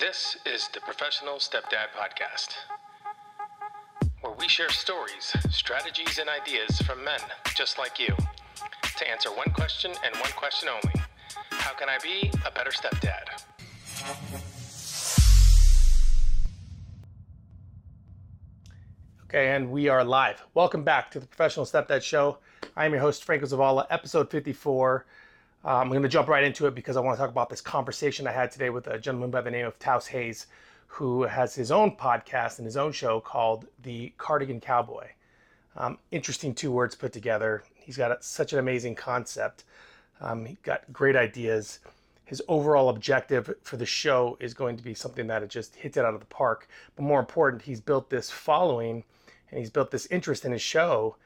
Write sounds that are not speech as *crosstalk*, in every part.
This is the Professional Stepdad Podcast, where we share stories, strategies, and ideas from men just like you to answer one question and one question only How can I be a better stepdad? Okay, and we are live. Welcome back to the Professional Stepdad Show. I am your host, Franco Zavala, episode 54. I'm going to jump right into it because I want to talk about this conversation I had today with a gentleman by the name of Taos Hayes, who has his own podcast and his own show called The Cardigan Cowboy. Um, interesting two words put together. He's got a, such an amazing concept. Um, he got great ideas. His overall objective for the show is going to be something that it just hits it out of the park. But more important, he's built this following and he's built this interest in his show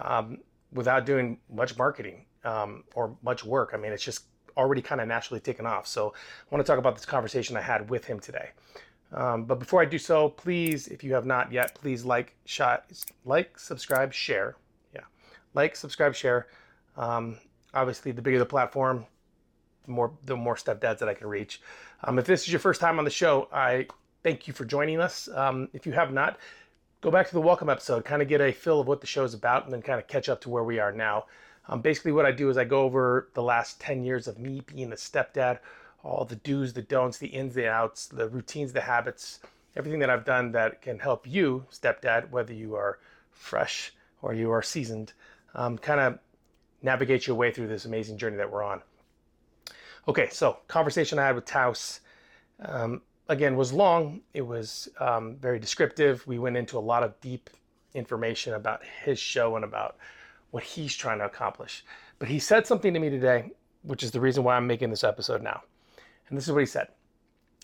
um, without doing much marketing um, or much work. I mean, it's just already kind of naturally taken off. So I want to talk about this conversation I had with him today. Um, but before I do so, please, if you have not yet, please like, shot, like, subscribe, share. Yeah, like, subscribe, share. Um, obviously, the bigger the platform, the more the more stepdads that I can reach. Um, if this is your first time on the show, I thank you for joining us. Um, if you have not, go back to the welcome episode, kind of get a feel of what the show is about, and then kind of catch up to where we are now. Um, basically, what I do is I go over the last 10 years of me being a stepdad, all the do's, the don'ts, the ins, the outs, the routines, the habits, everything that I've done that can help you, stepdad, whether you are fresh or you are seasoned, um, kind of navigate your way through this amazing journey that we're on. Okay, so conversation I had with Taos, um, again, was long. It was um, very descriptive. We went into a lot of deep information about his show and about what he's trying to accomplish. But he said something to me today, which is the reason why I'm making this episode now. And this is what he said.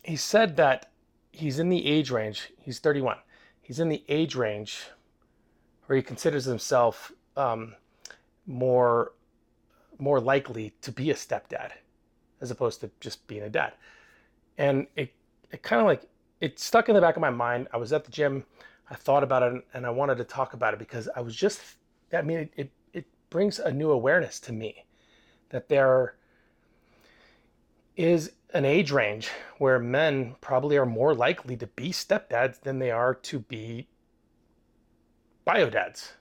He said that he's in the age range, he's 31, he's in the age range where he considers himself um, more, more likely to be a stepdad as opposed to just being a dad. And it, it kind of like, it stuck in the back of my mind. I was at the gym, I thought about it, and I wanted to talk about it because I was just, I mean, it, it brings a new awareness to me that there is an age range where men probably are more likely to be stepdads than they are to be bio dads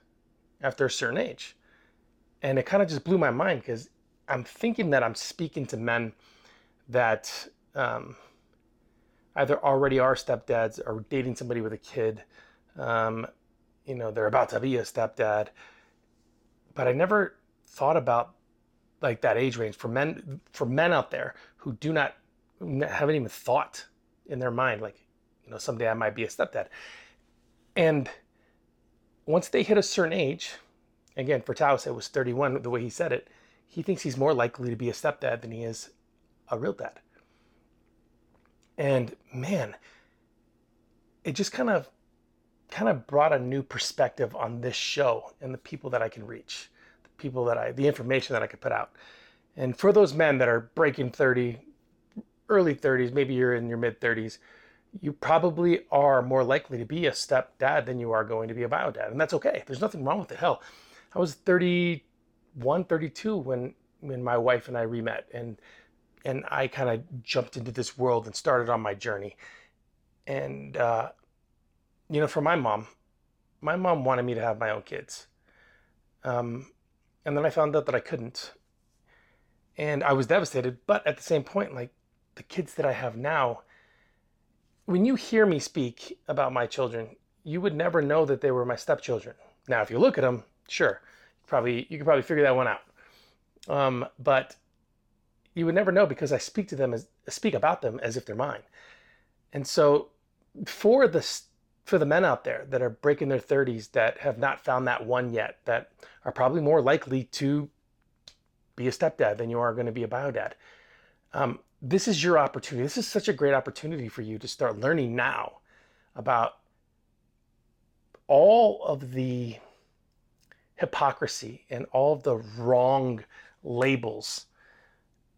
after a certain age. And it kind of just blew my mind because I'm thinking that I'm speaking to men that um, either already are stepdads or dating somebody with a kid. Um, you know, they're about to be a stepdad but I never thought about like that age range for men for men out there who do not haven't even thought in their mind like you know someday I might be a stepdad. And once they hit a certain age, again for Taos it was 31 the way he said it, he thinks he's more likely to be a stepdad than he is a real dad. And man, it just kind of kind of brought a new perspective on this show and the people that I can reach, the people that I, the information that I could put out. And for those men that are breaking 30, early 30s, maybe you're in your mid 30s, you probably are more likely to be a stepdad than you are going to be a bio dad. And that's okay. There's nothing wrong with it. Hell, I was 31, 32 when, when my wife and I remet and, and I kind of jumped into this world and started on my journey. And, uh, you know, for my mom, my mom wanted me to have my own kids. Um, and then I found out that I couldn't. And I was devastated. But at the same point, like the kids that I have now, when you hear me speak about my children, you would never know that they were my stepchildren. Now, if you look at them, sure, probably you could probably figure that one out. Um, but you would never know because I speak to them as speak about them as if they're mine. And so, for the for the men out there that are breaking their 30s that have not found that one yet, that are probably more likely to be a stepdad than you are going to be a biodad. Um, this is your opportunity. This is such a great opportunity for you to start learning now about all of the hypocrisy and all of the wrong labels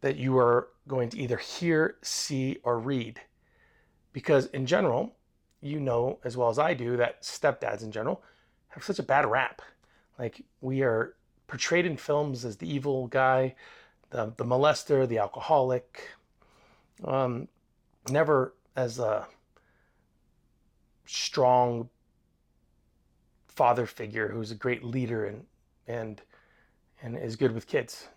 that you are going to either hear, see, or read. Because in general, you know as well as I do that stepdads in general have such a bad rap. Like we are portrayed in films as the evil guy, the the molester, the alcoholic. Um, never as a strong father figure who's a great leader and and and is good with kids.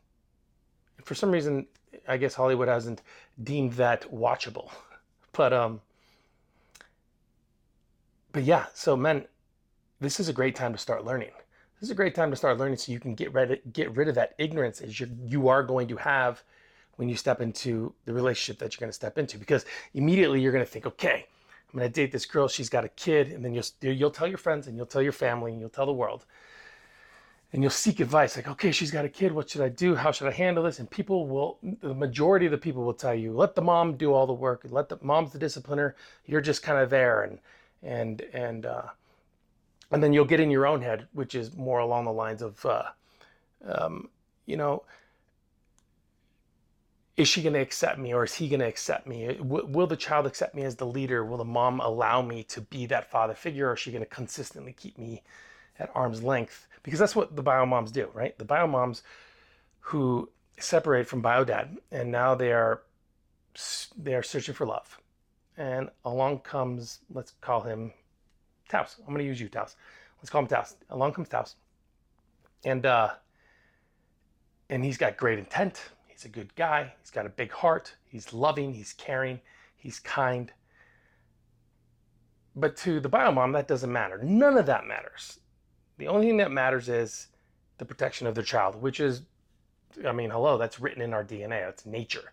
For some reason, I guess Hollywood hasn't deemed that watchable. *laughs* But um but yeah, so men, this is a great time to start learning. This is a great time to start learning so you can get rid of, get rid of that ignorance as you you are going to have when you step into the relationship that you're going to step into because immediately you're going to think, okay, I'm going to date this girl. She's got a kid, and then you'll you'll tell your friends, and you'll tell your family, and you'll tell the world, and you'll seek advice. Like, okay, she's got a kid. What should I do? How should I handle this? And people will, the majority of the people will tell you, let the mom do all the work. Let the mom's the discipliner. You're just kind of there, and and and uh, and then you'll get in your own head, which is more along the lines of, uh, um, you know is she going to accept me or is he going to accept me? W- will the child accept me as the leader? Will the mom allow me to be that father figure or is she going to consistently keep me at arm's length? Because that's what the bio moms do, right? The bio moms who separate from bio dad and now they are they are searching for love. And along comes, let's call him Taos. I'm going to use you, Taos. Let's call him Taos. Along comes Taos. And uh and he's got great intent He's a good guy. He's got a big heart. He's loving. He's caring. He's kind. But to the biomom, that doesn't matter. None of that matters. The only thing that matters is the protection of their child, which is, I mean, hello, that's written in our DNA. That's nature.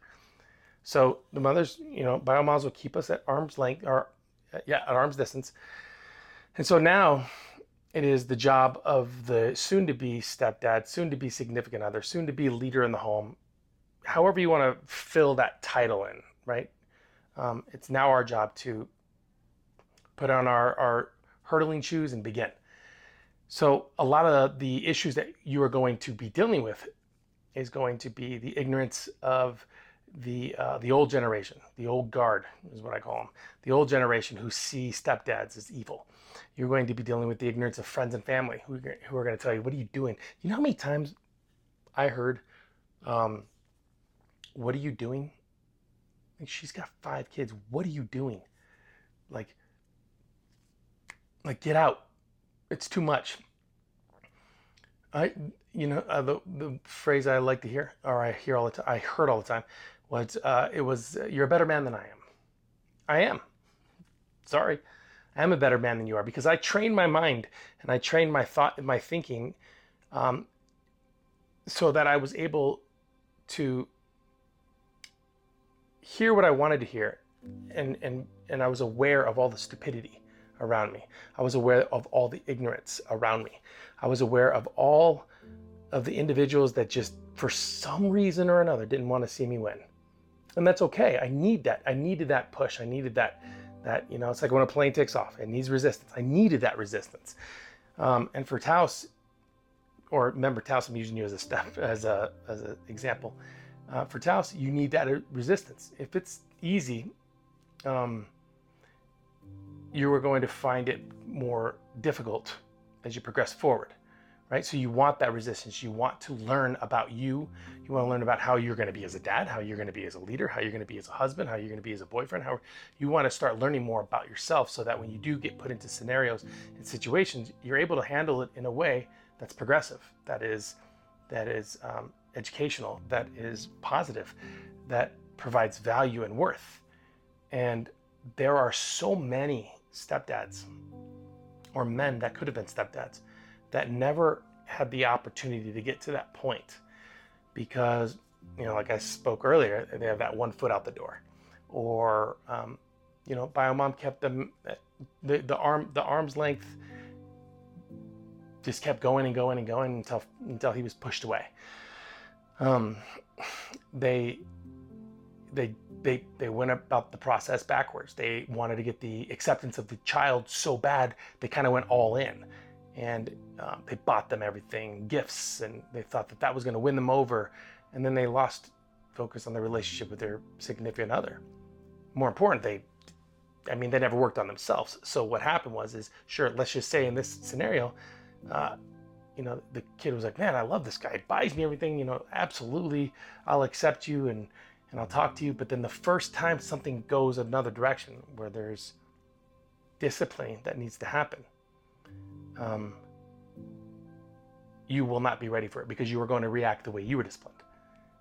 So the mothers, you know, biomoms will keep us at arm's length, or yeah, at arm's distance. And so now it is the job of the soon to be stepdad, soon to be significant other, soon to be leader in the home, however you want to fill that title in, right? Um, it's now our job to put on our, our hurdling shoes and begin. So, a lot of the issues that you are going to be dealing with is going to be the ignorance of the uh, the old generation, the old guard is what I call them, the old generation who see stepdads as evil. You're going to be dealing with the ignorance of friends and family who, who are going to tell you, "What are you doing?" You know how many times I heard um, what are you doing? She's got five kids. What are you doing? Like, like get out. It's too much. I, you know, uh, the the phrase I like to hear, or I hear all the time, I heard all the time, was uh, it was uh, you're a better man than I am. I am. Sorry, I am a better man than you are because I train my mind and I train my thought, my thinking, um, so that I was able to hear what I wanted to hear, and and and I was aware of all the stupidity around me. I was aware of all the ignorance around me. I was aware of all of the individuals that just for some reason or another didn't want to see me win. And that's okay. I need that. I needed that push. I needed that that, you know, it's like when a plane takes off, it needs resistance. I needed that resistance. Um, and for Taos, or remember Taos, I'm using you as a step *laughs* as a as an example uh, for Taos, you need that resistance. If it's easy, um, you are going to find it more difficult as you progress forward, right? So you want that resistance. You want to learn about you. You want to learn about how you're going to be as a dad, how you're going to be as a leader, how you're going to be as a husband, how you're going to be as a boyfriend. How you want to start learning more about yourself, so that when you do get put into scenarios and situations, you're able to handle it in a way that's progressive, that is, that is um, educational, that is positive, that provides value and worth. And there are so many stepdads or men that could have been stepdads that never had the opportunity to get to that point because, you know, like I spoke earlier, they have that one foot out the door. Or, um, you know, biomom kept them the, the arm the arm's length just kept going and going and going until until he was pushed away um, they they they they went about the process backwards. They wanted to get the acceptance of the child so bad they kind of went all in, and um, they bought them everything, gifts, and they thought that that was going to win them over, and then they lost focus on the relationship with their significant other. More important, they I mean, they never worked on themselves. So what happened was, is sure, let's just say in this scenario, uh, you know, the kid was like, man, I love this guy. He buys me everything, you know, absolutely, I'll accept you. And, and I'll talk to you. But then the first time something goes another direction where there's discipline that needs to happen, um, you will not be ready for it because you are going to react the way you were disciplined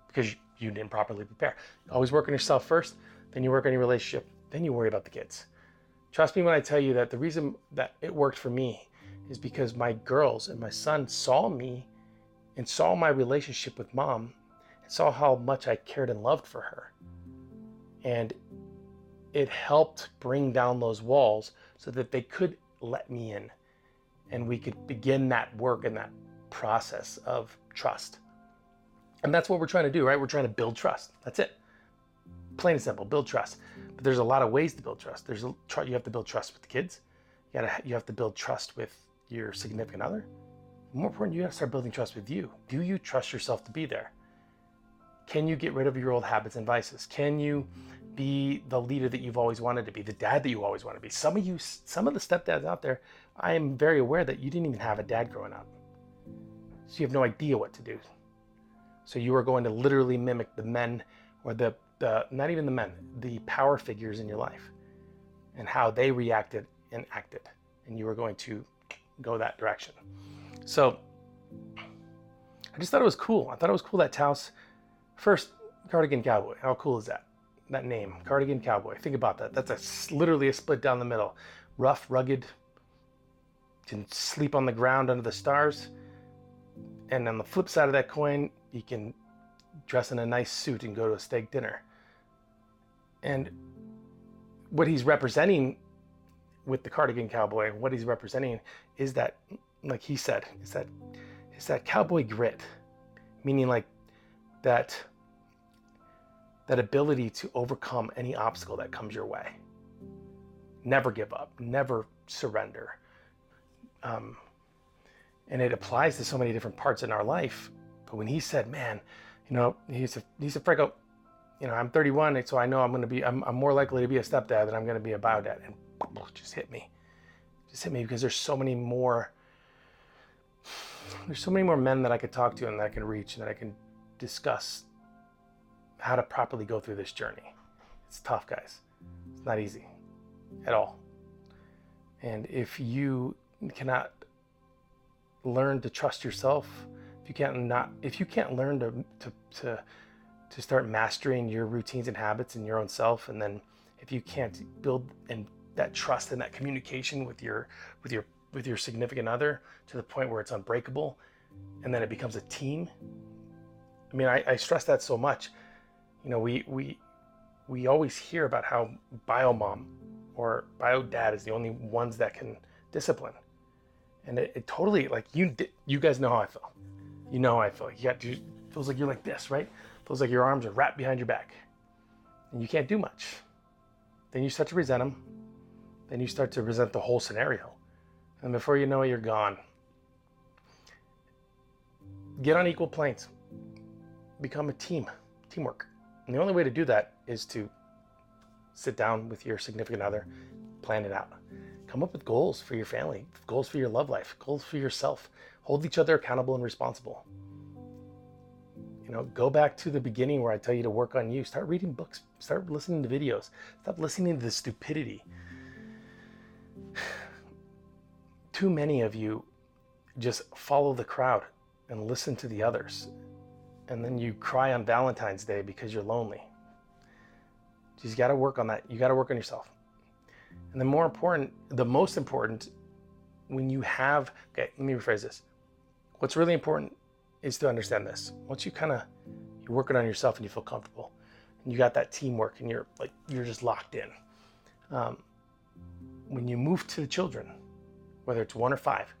because you didn't properly prepare. always work on yourself first, then you work on your relationship, then you worry about the kids. Trust me when I tell you that the reason that it worked for me is because my girls and my son saw me and saw my relationship with mom and saw how much I cared and loved for her. And it helped bring down those walls so that they could let me in and we could begin that work and that process of trust. And that's what we're trying to do, right? We're trying to build trust. That's it. Plain and simple, build trust. But there's a lot of ways to build trust. There's a, you have to build trust with the kids. You gotta you have to build trust with your significant other. More important, you gotta start building trust with you. Do you trust yourself to be there? Can you get rid of your old habits and vices? Can you be the leader that you've always wanted to be, the dad that you always want to be? Some of you, some of the stepdads out there, I am very aware that you didn't even have a dad growing up. So you have no idea what to do. So you are going to literally mimic the men or the, the not even the men, the power figures in your life and how they reacted and acted. And you are going to go that direction. So I just thought it was cool. I thought it was cool that Taos, first cardigan cowboy. How cool is that? That name, cardigan cowboy. Think about that. That's a literally a split down the middle. Rough, rugged, can sleep on the ground under the stars. And on the flip side of that coin, he can dress in a nice suit and go to a steak dinner. And what he's representing with the cardigan cowboy, what he's representing is that, like he said, is that is that cowboy grit, meaning like that that ability to overcome any obstacle that comes your way. Never give up, never surrender. Um, and it applies to so many different parts in our life but when he said, man, you know, he's a, he's a Franco, you know, I'm 31, so I know I'm going to be, I'm, I'm more likely to be a stepdad than I'm going to be a bio dad. And just hit me. Just hit me because there's so many more, there's so many more men that I could talk to and that I can reach and that I can discuss how to properly go through this journey. It's tough, guys. It's not easy at all. And if you cannot learn to trust yourself, if you can't not if you can't learn to to to to start mastering your routines and habits and your own self and then if you can't build and that trust and that communication with your with your with your significant other to the point where it's unbreakable and then it becomes a team i mean i, I stress that so much you know we we we always hear about how bio mom or bio dad is the only ones that can discipline and it, it totally like you you guys know how i feel you know how I feel. You got feels like you're like this, right? Feels like your arms are wrapped behind your back. And you can't do much. Then you start to resent them. Then you start to resent the whole scenario. And before you know it, you're gone. Get on equal planes. Become a team, teamwork. And the only way to do that is to sit down with your significant other, plan it out. Come up with goals for your family, goals for your love life, goals for yourself, hold each other accountable and responsible. You know, go back to the beginning where I tell you to work on you. Start reading books, start listening to videos, stop listening to the stupidity. *sighs* Too many of you just follow the crowd and listen to the others. And then you cry on Valentine's Day because you're lonely. You just got to work on that. You got to work on yourself. And the more important, the most important, when you have, okay, let me rephrase this. What's really important is to understand this. Once you kind of you're working on yourself and you feel comfortable, and you got that teamwork, and you're like you're just locked in. Um, when you move to the children, whether it's one or five,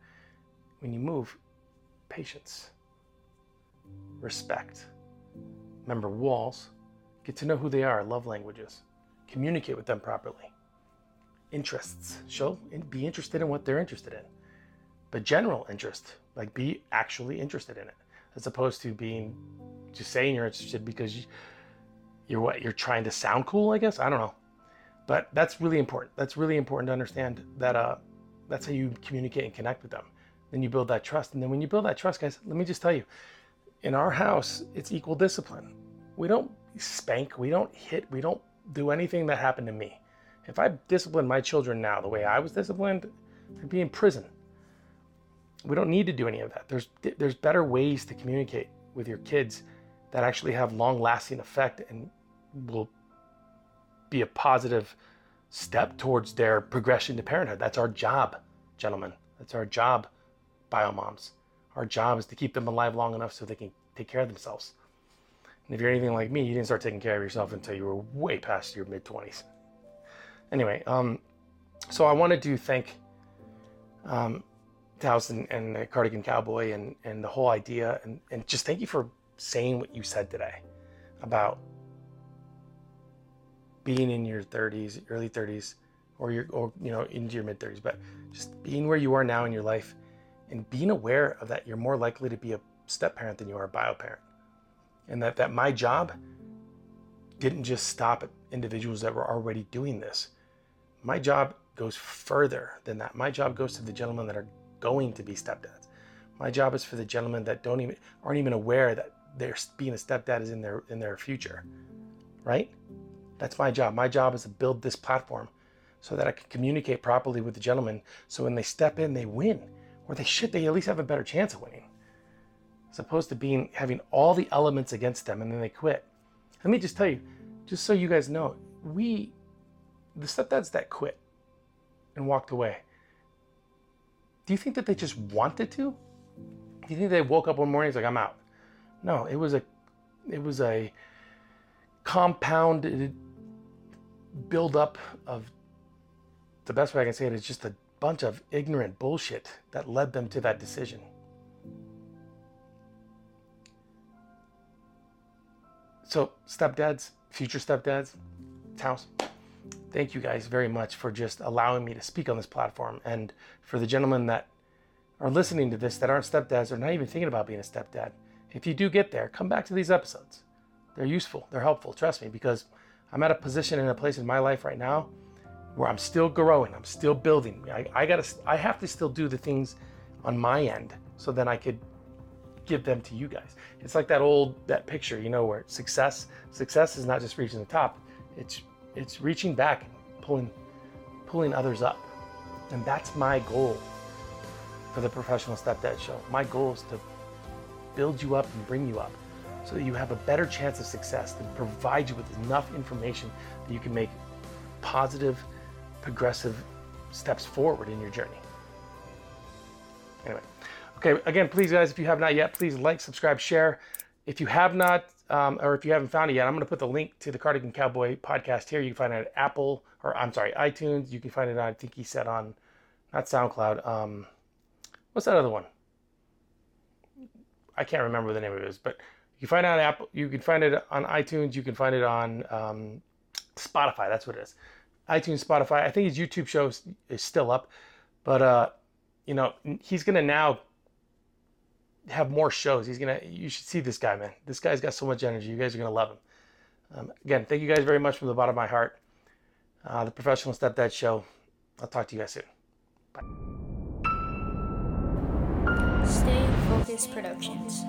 when you move, patience, respect. Remember walls. Get to know who they are. Love languages. Communicate with them properly. Interests. Show be interested in what they're interested in. But general interest like be actually interested in it, as opposed to being just saying you're interested because you're what you're trying to sound cool. I guess I don't know, but that's really important. That's really important to understand that uh, that's how you communicate and connect with them. Then you build that trust, and then when you build that trust, guys, let me just tell you, in our house, it's equal discipline. We don't spank. We don't hit. We don't do anything that happened to me. If I discipline my children now the way I was disciplined, I'd be in prison. We don't need to do any of that. There's there's better ways to communicate with your kids that actually have long-lasting effect and will be a positive step towards their progression to parenthood. That's our job, gentlemen. That's our job, biomoms. Our job is to keep them alive long enough so they can take care of themselves. And if you're anything like me, you didn't start taking care of yourself until you were way past your mid 20s. Anyway, um, so I wanted to thank um, Taos and, and the Cardigan Cowboy and, and the whole idea, and, and just thank you for saying what you said today about being in your 30s, early 30s, or your or you know into your mid 30s, but just being where you are now in your life, and being aware of that, you're more likely to be a step parent than you are a bio parent, and that that my job didn't just stop at individuals that were already doing this. My job goes further than that. My job goes to the gentlemen that are going to be stepdads. My job is for the gentlemen that don't even aren't even aware that their being a stepdad is in their in their future, right? That's my job. My job is to build this platform so that I can communicate properly with the gentlemen. So when they step in, they win, or they should. They at least have a better chance of winning, as opposed to being having all the elements against them and then they quit. Let me just tell you, just so you guys know, we, the stepdads that quit and walked away. Do you think that they just wanted to? Do you think they woke up one morning and like, I'm out? No, it was a, it was a compounded buildup of the best way I can say it is just a bunch of ignorant bullshit that led them to that decision. So, stepdads, future stepdads, house, thank you guys very much for just allowing me to speak on this platform. And for the gentlemen that are listening to this that aren't stepdads or not even thinking about being a stepdad, if you do get there, come back to these episodes. They're useful, they're helpful, trust me, because I'm at a position in a place in my life right now where I'm still growing, I'm still building. I, I gotta, I have to still do the things on my end so then I could give them to you guys. It's like that old that picture, you know, where success, success is not just reaching the top, it's it's reaching back, pulling, pulling others up, and that's my goal for the professional stepdad show. My goal is to build you up and bring you up so that you have a better chance of success, to provide you with enough information that you can make positive, progressive steps forward in your journey. Anyway, okay, again, please, guys, if you have not yet, please like, subscribe, share. If you have not, um, or if you haven't found it yet, I'm going to put the link to the Cardigan Cowboy podcast here. You can find it at Apple, or I'm sorry, iTunes. You can find it on, I think he said on, not SoundCloud. Um, what's that other one? I can't remember the name of it is, but you can find it on Apple. You can find it on iTunes. You can find it on um, Spotify. That's what it is. iTunes, Spotify. I think his YouTube show is, still up, but uh, you know he's gonna now have more shows. He's gonna. You should see this guy, man. This guy's got so much energy. You guys are gonna love him. Um, again, thank you guys very much from the bottom of my heart. Uh, the Professional Stepdad Show. I'll talk to you guys soon. Bye. Stay Focused Productions.